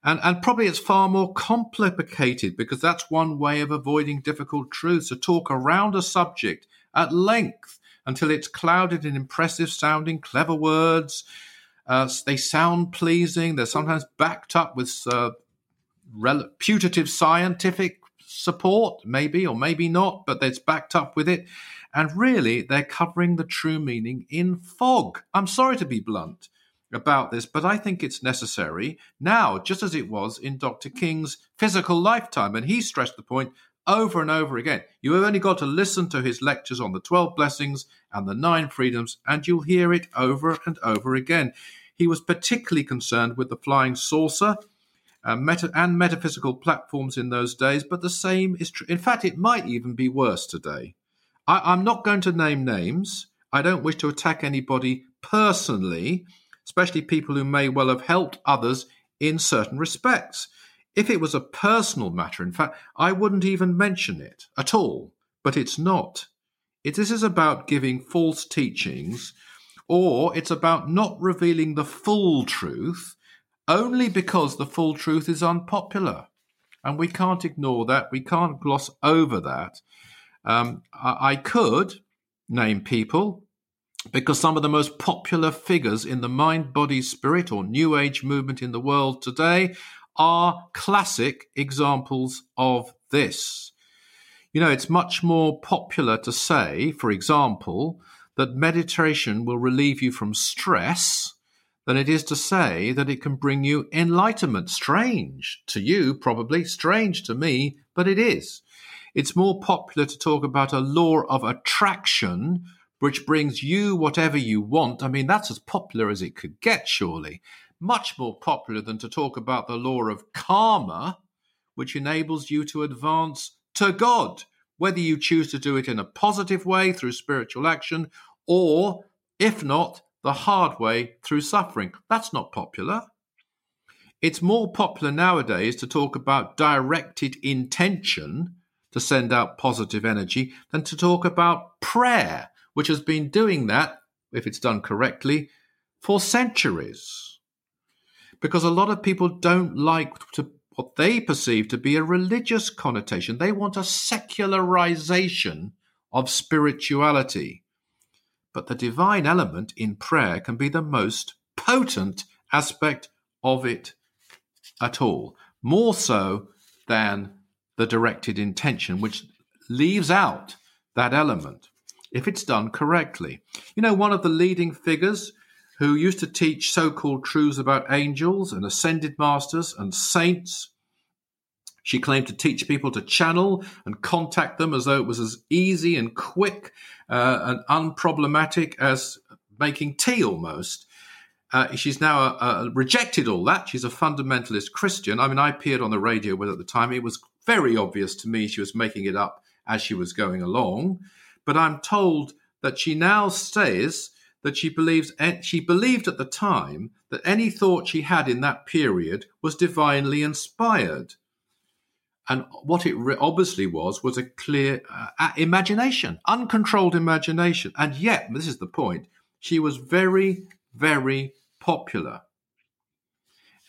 And, and probably it's far more complicated because that's one way of avoiding difficult truths to talk around a subject at length until it's clouded in impressive sounding, clever words. Uh, they sound pleasing. They're sometimes backed up with uh, rel- putative scientific support, maybe or maybe not, but it's backed up with it. And really, they're covering the true meaning in fog. I'm sorry to be blunt about this, but I think it's necessary now, just as it was in Dr. King's physical lifetime. And he stressed the point over and over again. You have only got to listen to his lectures on the 12 blessings and the nine freedoms, and you'll hear it over and over again. He was particularly concerned with the flying saucer uh, meta- and metaphysical platforms in those days, but the same is true. In fact, it might even be worse today. I- I'm not going to name names. I don't wish to attack anybody personally, especially people who may well have helped others in certain respects. If it was a personal matter, in fact, I wouldn't even mention it at all, but it's not. It, this is about giving false teachings, or it's about not revealing the full truth only because the full truth is unpopular. And we can't ignore that. We can't gloss over that. Um, I, I could name people because some of the most popular figures in the mind, body, spirit, or New Age movement in the world today are classic examples of this. You know, it's much more popular to say, for example, that meditation will relieve you from stress than it is to say that it can bring you enlightenment. Strange to you, probably, strange to me, but it is. It's more popular to talk about a law of attraction, which brings you whatever you want. I mean, that's as popular as it could get, surely. Much more popular than to talk about the law of karma, which enables you to advance to God, whether you choose to do it in a positive way through spiritual action, or, if not, the hard way through suffering. That's not popular. It's more popular nowadays to talk about directed intention to send out positive energy than to talk about prayer, which has been doing that, if it's done correctly, for centuries. Because a lot of people don't like to what they perceive to be a religious connotation. They want a secularization of spirituality. But the divine element in prayer can be the most potent aspect of it at all, more so than the directed intention, which leaves out that element if it's done correctly. You know, one of the leading figures who used to teach so called truths about angels and ascended masters and saints she claimed to teach people to channel and contact them as though it was as easy and quick uh, and unproblematic as making tea almost. Uh, she's now uh, uh, rejected all that. She's a fundamentalist Christian. I mean, I appeared on the radio with at the time. It was very obvious to me she was making it up as she was going along. But I'm told that she now says that she believes she believed at the time that any thought she had in that period was divinely inspired. And what it obviously was was a clear uh, imagination, uncontrolled imagination. And yet, this is the point, she was very, very popular.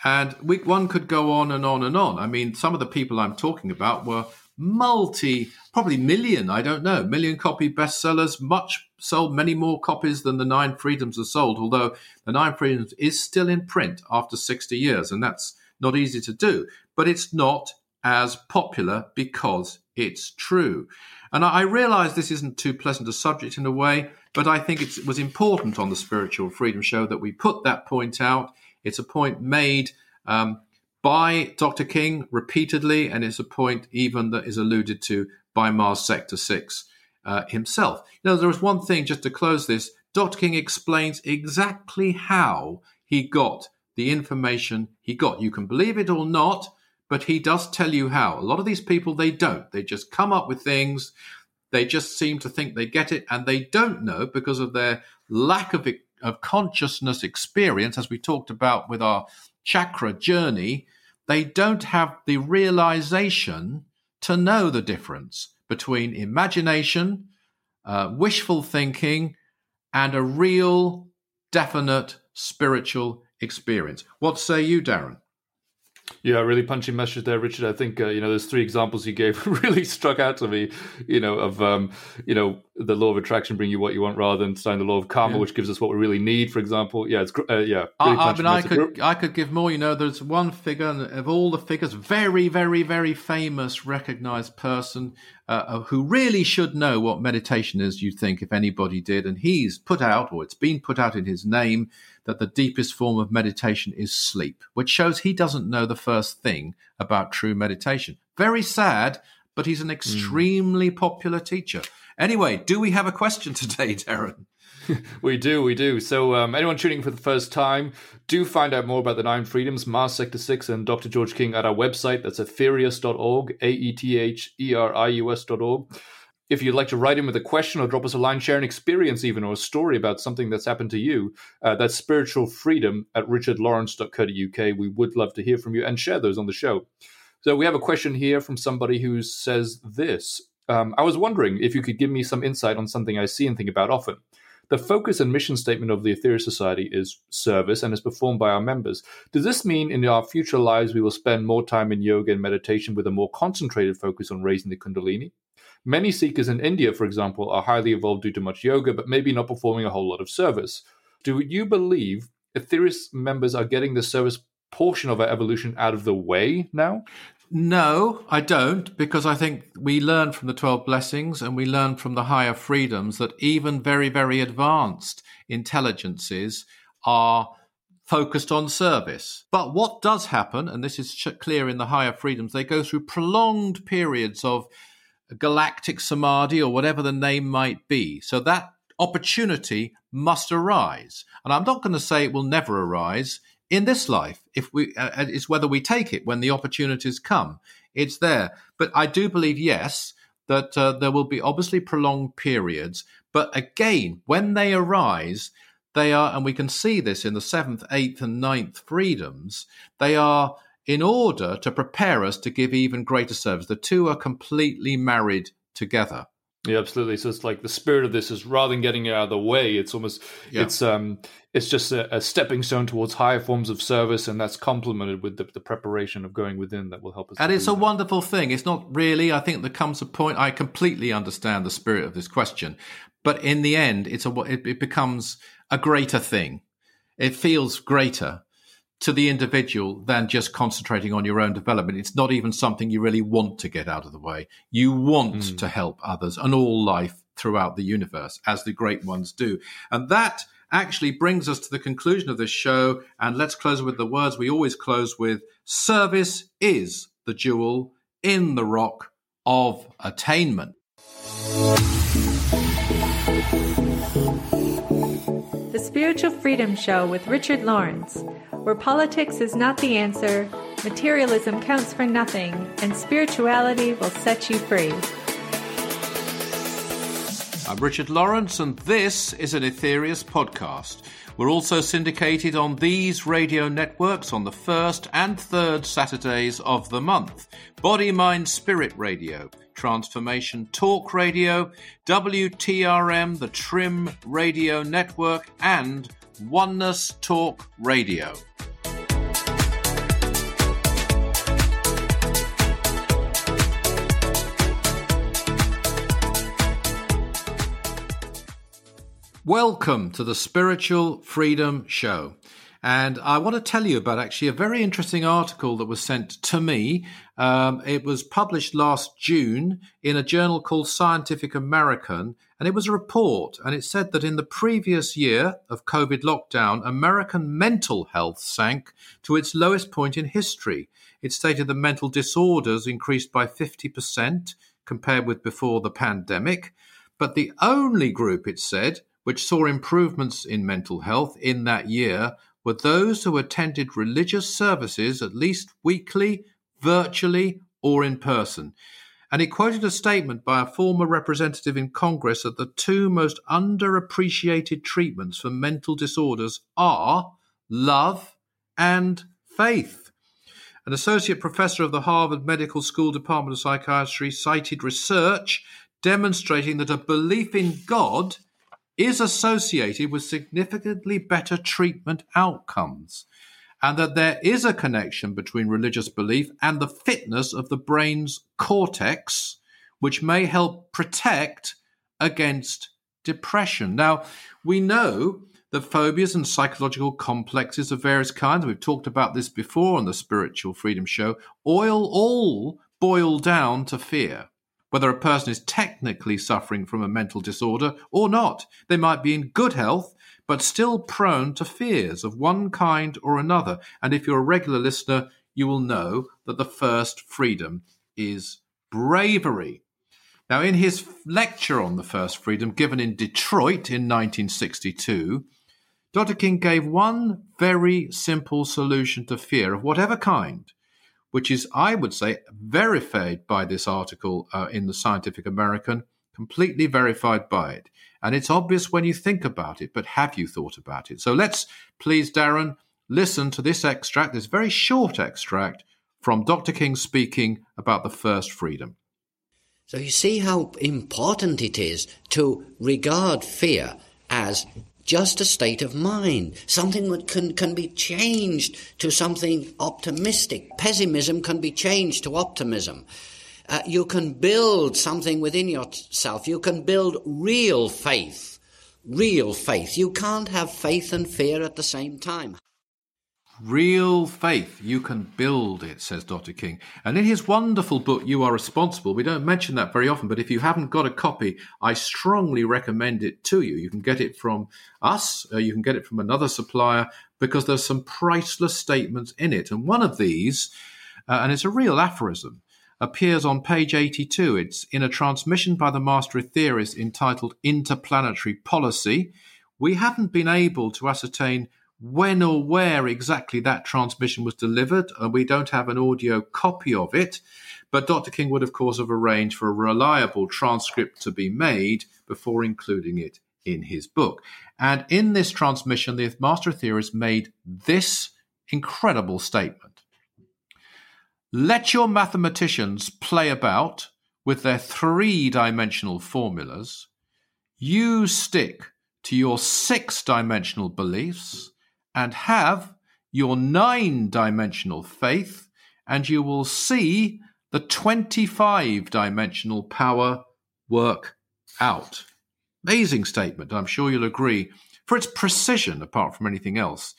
And we, one could go on and on and on. I mean, some of the people I'm talking about were multi, probably million, I don't know, million copy bestsellers, much sold many more copies than the Nine Freedoms are sold, although the Nine Freedoms is still in print after 60 years, and that's not easy to do. But it's not as popular because it's true. And I realize this isn't too pleasant a subject in a way, but I think it was important on the Spiritual Freedom Show that we put that point out. It's a point made um, by Dr. King repeatedly, and it's a point even that is alluded to by Mars Sector 6 uh, himself. Now, there is one thing just to close this Dr. King explains exactly how he got the information he got. You can believe it or not, but he does tell you how. A lot of these people, they don't. They just come up with things. They just seem to think they get it, and they don't know because of their lack of, of consciousness experience, as we talked about with our chakra journey. They don't have the realization to know the difference between imagination, uh, wishful thinking, and a real, definite spiritual experience. What say you, Darren? Yeah, really punchy message there, Richard. I think uh, you know those three examples you gave really struck out to me. You know of um, you know the law of attraction bring you what you want rather than studying the law of karma, yeah. which gives us what we really need. For example, yeah, it's uh, yeah. Really I, I mean, I could I could give more. You know, there's one figure of all the figures, very very very famous, recognized person uh, uh, who really should know what meditation is. You'd think if anybody did, and he's put out, or it's been put out in his name that the deepest form of meditation is sleep, which shows he doesn't know the first thing about true meditation. Very sad, but he's an hmm. extremely mm. popular teacher. Anyway, do we have a question today, Darren? we do, we do. So, um, anyone tuning for the first time, do find out more about the Nine Freedoms, Mars Sector 6, and Dr. George King at our website. That's aetherius.org, A E T H E R I U S.org. If you'd like to write in with a question or drop us a line, share an experience even or a story about something that's happened to you, uh, that's spiritual freedom at richardlawrence.co.uk. We would love to hear from you and share those on the show. So we have a question here from somebody who says this. Um, I was wondering if you could give me some insight on something I see and think about often. The focus and mission statement of the Aetherius Society is service and is performed by our members. Does this mean in our future lives we will spend more time in yoga and meditation with a more concentrated focus on raising the Kundalini? Many seekers in India, for example, are highly evolved due to much yoga, but maybe not performing a whole lot of service. Do you believe Aetherius members are getting the service portion of our evolution out of the way now? No, I don't, because I think we learn from the 12 blessings and we learn from the higher freedoms that even very, very advanced intelligences are focused on service. But what does happen, and this is clear in the higher freedoms, they go through prolonged periods of galactic samadhi or whatever the name might be. So that opportunity must arise. And I'm not going to say it will never arise in this life. If we, uh, uh, it's whether we take it when the opportunities come. It's there. But I do believe, yes, that uh, there will be obviously prolonged periods. But again, when they arise, they are, and we can see this in the seventh, eighth, and ninth freedoms, they are in order to prepare us to give even greater service. The two are completely married together. Yeah, absolutely. So it's like the spirit of this is rather than getting it out of the way, it's almost yeah. it's um it's just a, a, stepping stone towards higher forms of service, and that's complemented with the, the preparation of going within that will help us. And it's a that. wonderful thing. It's not really. I think there comes a point. I completely understand the spirit of this question, but in the end, it's a it, it becomes a greater thing. It feels greater to the individual than just concentrating on your own development. It's not even something you really want to get out of the way. You want mm. to help others and all life throughout the universe, as the great ones do. And that actually brings us to the conclusion of this show. And let's close with the words we always close with Service is the jewel in the rock of attainment. Freedom Show with Richard Lawrence where politics is not the answer, materialism counts for nothing, and spirituality will set you free. I'm Richard Lawrence, and this is an Aetherius podcast. We're also syndicated on these radio networks on the first and third Saturdays of the month Body, Mind, Spirit Radio, Transformation Talk Radio, WTRM, the Trim Radio Network, and Oneness Talk Radio. Welcome to the Spiritual Freedom Show. And I want to tell you about actually a very interesting article that was sent to me. Um, it was published last June in a journal called Scientific American. And it was a report. And it said that in the previous year of COVID lockdown, American mental health sank to its lowest point in history. It stated that mental disorders increased by 50% compared with before the pandemic. But the only group, it said, which saw improvements in mental health in that year were those who attended religious services at least weekly, virtually, or in person. And he quoted a statement by a former representative in Congress that the two most underappreciated treatments for mental disorders are love and faith. An associate professor of the Harvard Medical School Department of Psychiatry cited research demonstrating that a belief in God is associated with significantly better treatment outcomes, and that there is a connection between religious belief and the fitness of the brain's cortex, which may help protect against depression. Now, we know that phobias and psychological complexes of various kinds, we've talked about this before on the Spiritual Freedom Show, oil all boil down to fear whether a person is technically suffering from a mental disorder or not. They might be in good health, but still prone to fears of one kind or another. And if you're a regular listener, you will know that the first freedom is bravery. Now, in his lecture on the first freedom given in Detroit in 1962, Dr. King gave one very simple solution to fear of whatever kind which is, I would say, verified by this article uh, in the Scientific American, completely verified by it. And it's obvious when you think about it, but have you thought about it? So let's, please, Darren, listen to this extract, this very short extract from Dr. King speaking about the first freedom. So you see how important it is to regard fear as just a state of mind, something that can, can be changed to something optimistic. Pessimism can be changed to optimism. Uh, you can build something within yourself. You can build real faith. Real faith. You can't have faith and fear at the same time. Real faith, you can build it, says Dr. King. And in his wonderful book, You Are Responsible, we don't mention that very often, but if you haven't got a copy, I strongly recommend it to you. You can get it from us, uh, you can get it from another supplier, because there's some priceless statements in it. And one of these, uh, and it's a real aphorism, appears on page 82. It's in a transmission by the master Aetherius entitled Interplanetary Policy. We haven't been able to ascertain when or where exactly that transmission was delivered. and we don't have an audio copy of it, but Dr. King would, of course, have arranged for a reliable transcript to be made before including it in his book. And in this transmission, the Master Aetherius made this incredible statement Let your mathematicians play about with their three dimensional formulas. You stick to your six dimensional beliefs and have your nine dimensional faith, and you will see the 25 dimensional power work out. Amazing statement, I'm sure you'll agree, for its precision apart from anything else.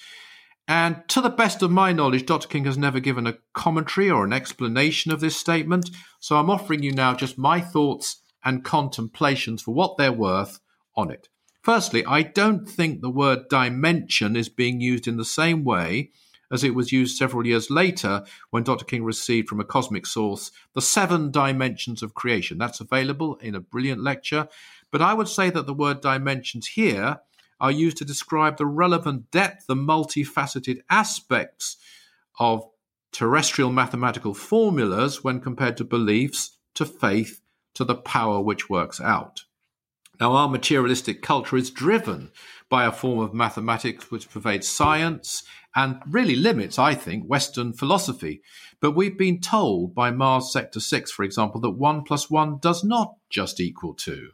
And to the best of my knowledge, Dr. King has never given a commentary or an explanation of this statement, so I'm offering you now just my thoughts and contemplations for what they're worth on it. Firstly, I don't think the word dimension is being used in the same way as it was used several years later when Dr. King received from a cosmic source the seven dimensions of creation. That's available in a brilliant lecture. But I would say that the word dimensions here are used to describe the relevant depth, the multifaceted aspects of terrestrial mathematical formulas when compared to beliefs, to faith, to the power which works out. Now, our materialistic culture is driven by a form of mathematics which pervades science and really limits, I think, Western philosophy. But we've been told by Mars Sector 6, for example, that 1 plus 1 does not just equal 2.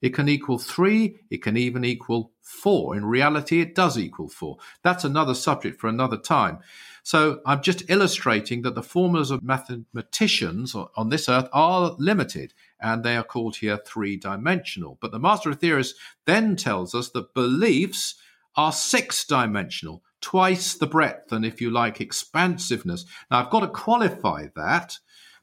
It can equal 3, it can even equal 4. In reality, it does equal 4. That's another subject for another time. So I'm just illustrating that the formulas of mathematicians on this earth are limited and they are called here three dimensional. But the Master Aetherius then tells us that beliefs are six dimensional, twice the breadth and, if you like, expansiveness. Now, I've got to qualify that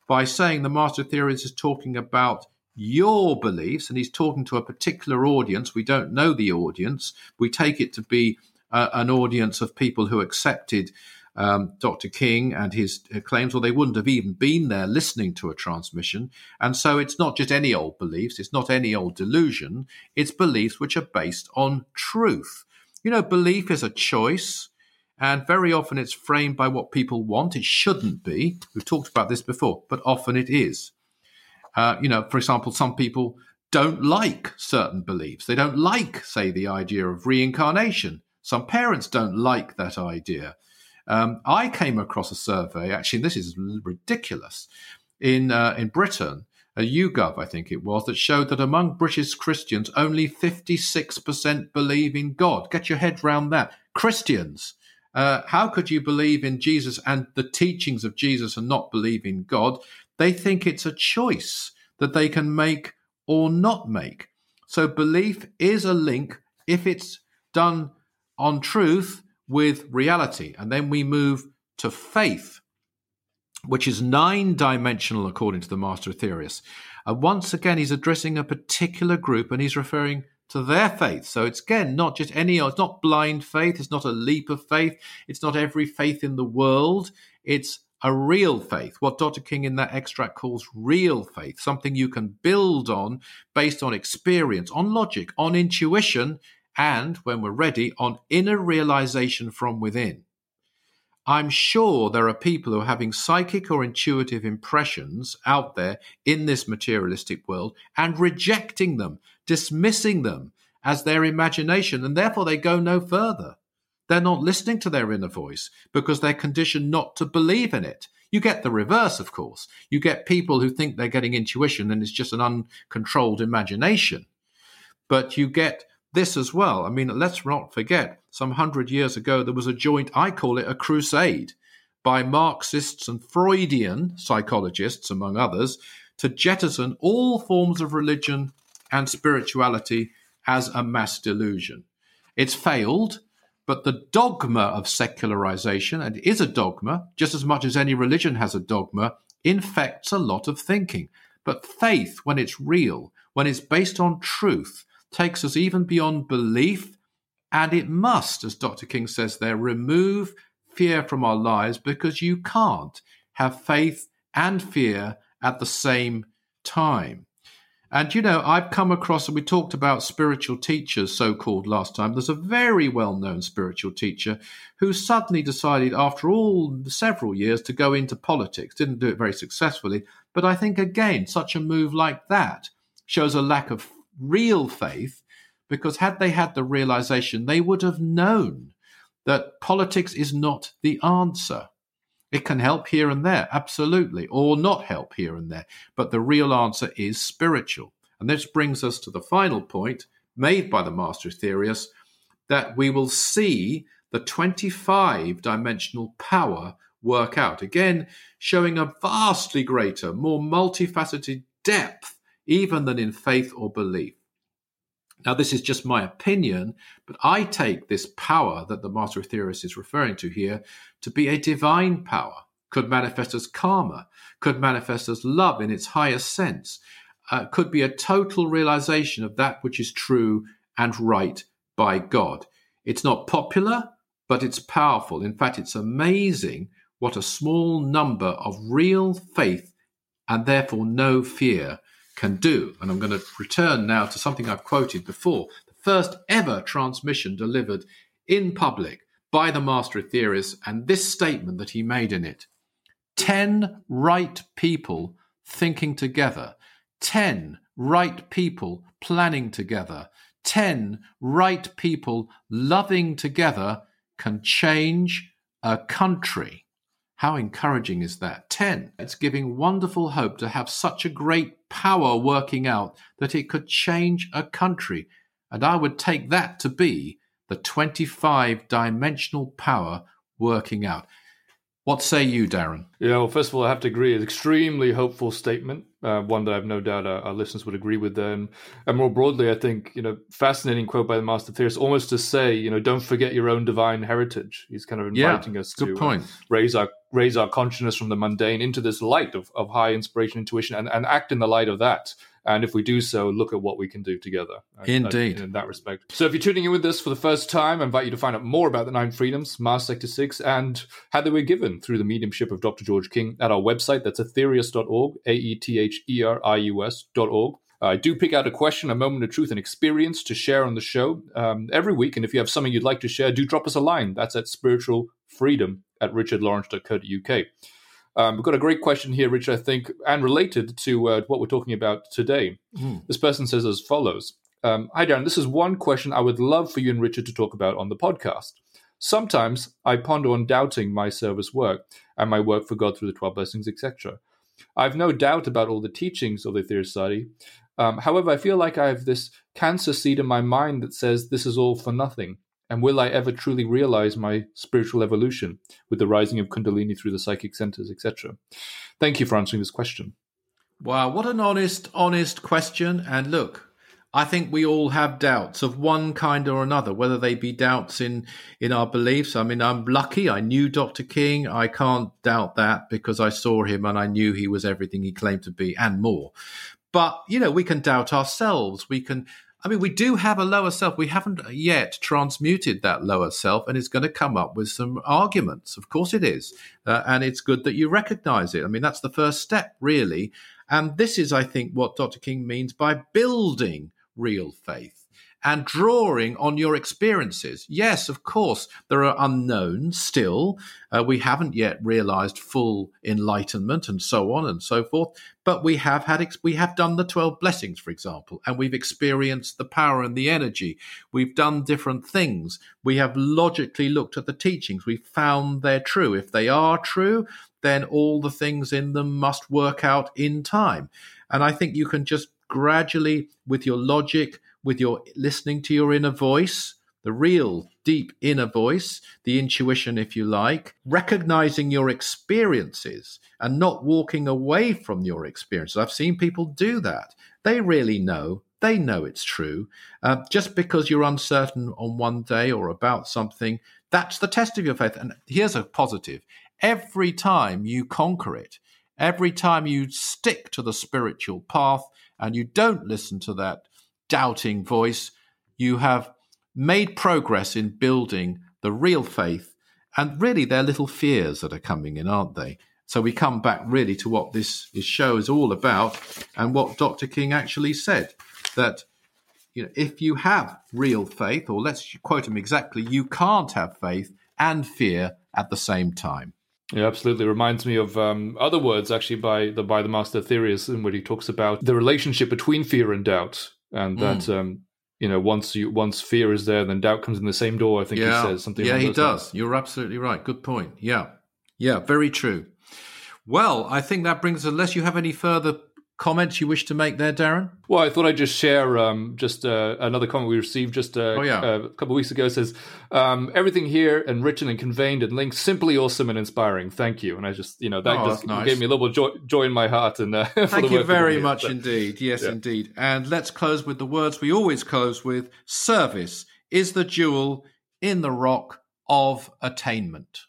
by saying the Master Aetherius is talking about your beliefs and he's talking to a particular audience. We don't know the audience, we take it to be uh, an audience of people who accepted um, Dr. King and his uh, claims, or they wouldn't have even been there listening to a transmission. And so it's not just any old beliefs, it's not any old delusion, it's beliefs which are based on truth. You know, belief is a choice. And very often it's framed by what people want. It shouldn't be. We've talked about this before, but often it is. Uh, you know, for example, some people don't like certain beliefs. They don't like, say, the idea of reincarnation. Some parents don't like that idea. Um, I came across a survey, actually, this is ridiculous, in, uh, in Britain, a YouGov, I think it was, that showed that among British Christians, only 56% believe in God. Get your head round that. Christians. Uh, how could you believe in Jesus and the teachings of Jesus and not believe in God? They think it's a choice that they can make or not make. So belief is a link if it's done on truth with reality. And then we move to faith, which is nine dimensional according to the Master Aetherius. And once again, he's addressing a particular group and he's referring to their faith. So it's again not just any, it's not blind faith, it's not a leap of faith, it's not every faith in the world, it's a real faith, what Dr. King in that extract calls real faith, something you can build on based on experience, on logic, on intuition, and, when we're ready, on inner realization from within. I'm sure there are people who are having psychic or intuitive impressions out there in this materialistic world and rejecting them, dismissing them as their imagination, and therefore they go no further. They're not listening to their inner voice because they're conditioned not to believe in it. You get the reverse, of course. You get people who think they're getting intuition and it's just an uncontrolled imagination. But you get this as well. I mean, let's not forget, some hundred years ago, there was a joint, I call it a crusade, by Marxists and Freudian psychologists, among others, to jettison all forms of religion and spirituality as a mass delusion. It's failed, but the dogma of secularization, and is a dogma, just as much as any religion has a dogma, infects a lot of thinking. But faith, when it's real, when it's based on truth, takes us even beyond belief, and it must, as Dr. King says there, remove fear from our lives because you can't have faith and fear at the same time. And you know, I've come across, and we talked about spiritual teachers, so called last time. There's a very well known spiritual teacher who suddenly decided, after all several years, to go into politics. Didn't do it very successfully. But I think, again, such a move like that shows a lack of real faith, because had they had the realization, they would have known that politics is not the answer. It can help here and there, absolutely, or not help here and there. But the real answer is spiritual. And this brings us to the final point made by the Master Aetherius that we will see the 25 dimensional power work out. Again, showing a vastly greater, more multifaceted depth even than in faith or belief. Now, this is just my opinion, but I take this power that the Master Aetherius is referring to here to be a divine power, could manifest as karma, could manifest as love in its highest sense, uh, could be a total realization of that which is true and right by God. It's not popular, but it's powerful. In fact, it's amazing what a small number of real faith and therefore no fear can do. And I'm going to return now to something I've quoted before the first ever transmission delivered in public by the Master Aetherius, and this statement that he made in it 10 right people thinking together, 10 right people planning together, 10 right people loving together can change a country. How encouraging is that? 10. It's giving wonderful hope to have such a great power working out that it could change a country. And I would take that to be the 25 dimensional power working out. What say you, Darren? Yeah, well, first of all, I have to agree. It's an extremely hopeful statement, uh, one that I've no doubt our, our, listeners would agree with. Them. And more broadly, I think, you know, fascinating quote by the Master Aetherius, almost to say, you know, don't forget your own divine heritage. He's kind of inviting yeah, us to uh, raise our raise our consciousness from the mundane into this light of, of high inspiration, intuition, and, and act in the light of that. And if we do so, look at what we can do together. Indeed. in that respect. So if you're tuning in with us for the first time, I invite you to find out more about the Nine Freedoms, Mars Sector 6, and how they were given through the mediumship of Dr. George King at our website. That's aetherius.org, A E T H E R I U S.org. I do pick out a question, a moment of truth, and experience to share on the show um, every week. And if you have something you'd like to share, do drop us a line. That's at spiritualfreedom at richardlawrence.co.uk. Um, we've got a great question here, Richard, I think, and related to uh, what we're talking about today. Mm. This person says as follows um, Hi, Darren. This is one question I would love for you and Richard to talk about on the podcast. Sometimes I ponder on doubting my service work and my work for God through the 12 blessings, etc. I've no doubt about all the teachings of the Aetherius Society. Um, however, I feel like I have this cancer seed in my mind that says this is all for nothing. And will I ever truly realize my spiritual evolution with the rising of Kundalini through the psychic centers, etc.? Thank you for answering this question. Wow, what an honest, honest question. And look, I think we all have doubts of one kind or another, whether they be doubts in, in our beliefs. I mean, I'm lucky. I knew Dr. King. I can't doubt that because I saw him and I knew he was everything he claimed to be and more. But, you know, we can doubt ourselves. We can I mean, we do have a lower self. We haven't yet transmuted that lower self, and it's going to come up with some arguments. Of course, it is. Uh, and it's good that you recognize it. I mean, that's the first step, really. And this is, I think, what Dr. King means by building real faith and drawing on your experiences. Yes, of course, there are unknowns still. Uh, we haven't yet realized full enlightenment and so on and so forth. But we have had, ex- we have done the 12 blessings, for example, and we've experienced the power and the energy. We've done different things. We have logically looked at the teachings. We've found they're true. If they are true, then all the things in them must work out in time. And I think you can just gradually, with your logic, with your listening to your inner voice, the real deep inner voice, the intuition, if you like, recognizing your experiences and not walking away from your experiences. I've seen people do that. They really know. They know it's true. Uh, just because you're uncertain on one day or about something, that's the test of your faith. And here's a positive every time you conquer it, every time you stick to the spiritual path and you don't listen to that doubting voice. You have made progress in building the real faith, and really they're little fears that are coming in, aren't they? So we come back really to what this, show is all about and what Dr. King actually said that you know if you have real faith, or let's quote him exactly, you can't have faith and fear at the same time. Yeah, absolutely. Reminds me of um, other words actually by the by the Master Aetherius, in where he talks about the relationship between fear and doubt and that mm. um, you know once you once fear is there, then doubt comes in the same door. I think yeah. he says something. Yeah, he does. You're absolutely right. Good point. Yeah, yeah, very true. Well, I think that brings. Unless you have any further comments you wish to make there, Darren? Well, I thought I'd just share um, just uh, another comment we received just uh, oh, yeah. uh, a couple of weeks ago. It says um, everything here enriched and conveyed and linked simply awesome and inspiring. Thank you. And I just you know that oh, just nice. gave me a little joy, joy in my heart. And uh, thank you very much so, indeed. Yes, yeah. indeed. And let's close with the words we always close with: service is the jewel in the rock of attainment.